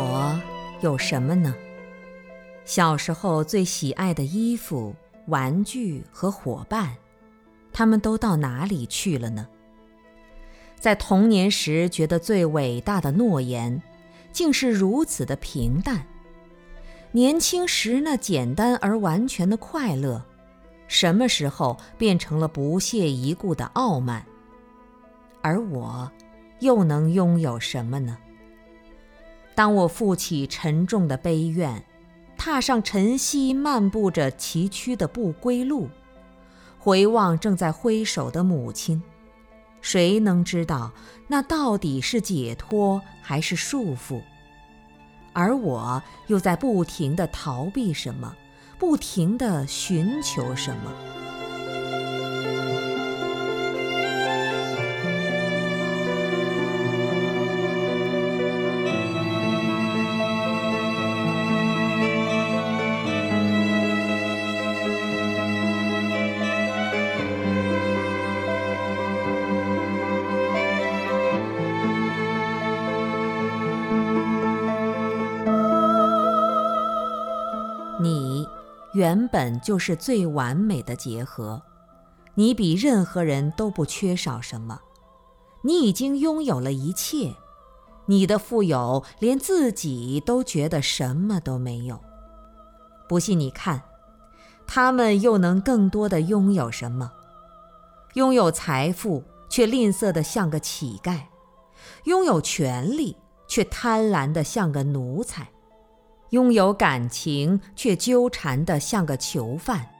我有什么呢？小时候最喜爱的衣服、玩具和伙伴，他们都到哪里去了呢？在童年时觉得最伟大的诺言，竟是如此的平淡。年轻时那简单而完全的快乐，什么时候变成了不屑一顾的傲慢？而我，又能拥有什么呢？当我负起沉重的悲怨，踏上晨曦漫步着崎岖的不归路，回望正在挥手的母亲，谁能知道那到底是解脱还是束缚？而我又在不停地逃避什么，不停地寻求什么？你原本就是最完美的结合，你比任何人都不缺少什么，你已经拥有了一切，你的富有连自己都觉得什么都没有。不信你看，他们又能更多的拥有什么？拥有财富却吝啬的像个乞丐，拥有权力却贪婪的像个奴才。拥有感情却纠缠得像个囚犯，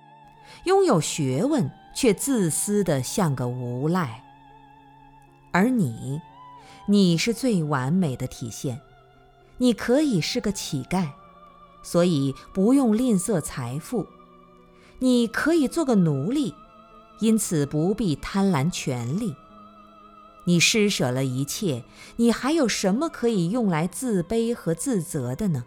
拥有学问却自私得像个无赖。而你，你是最完美的体现。你可以是个乞丐，所以不用吝啬财富；你可以做个奴隶，因此不必贪婪权力。你施舍了一切，你还有什么可以用来自卑和自责的呢？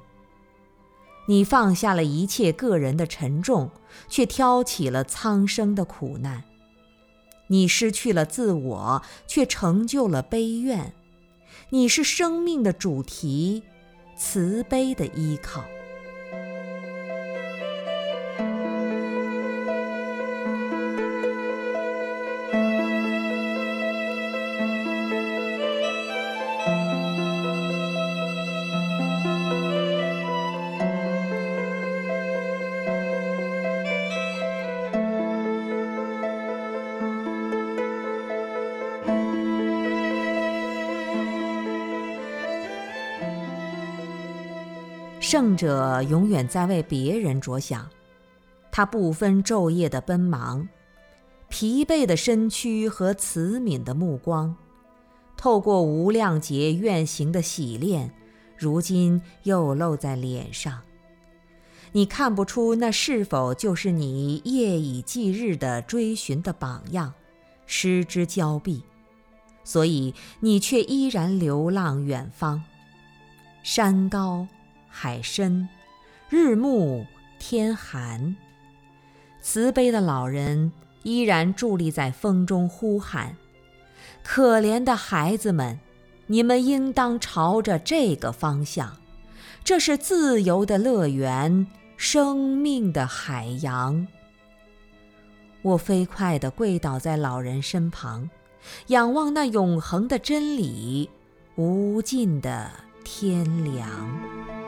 你放下了一切个人的沉重，却挑起了苍生的苦难。你失去了自我，却成就了悲怨。你是生命的主题，慈悲的依靠。胜者永远在为别人着想，他不分昼夜的奔忙，疲惫的身躯和慈悯的目光，透过无量劫愿行的洗练，如今又露在脸上。你看不出那是否就是你夜以继日的追寻的榜样，失之交臂，所以你却依然流浪远方，山高。海深，日暮天寒。慈悲的老人依然伫立在风中呼喊：“可怜的孩子们，你们应当朝着这个方向，这是自由的乐园，生命的海洋。”我飞快地跪倒在老人身旁，仰望那永恒的真理，无尽的天良。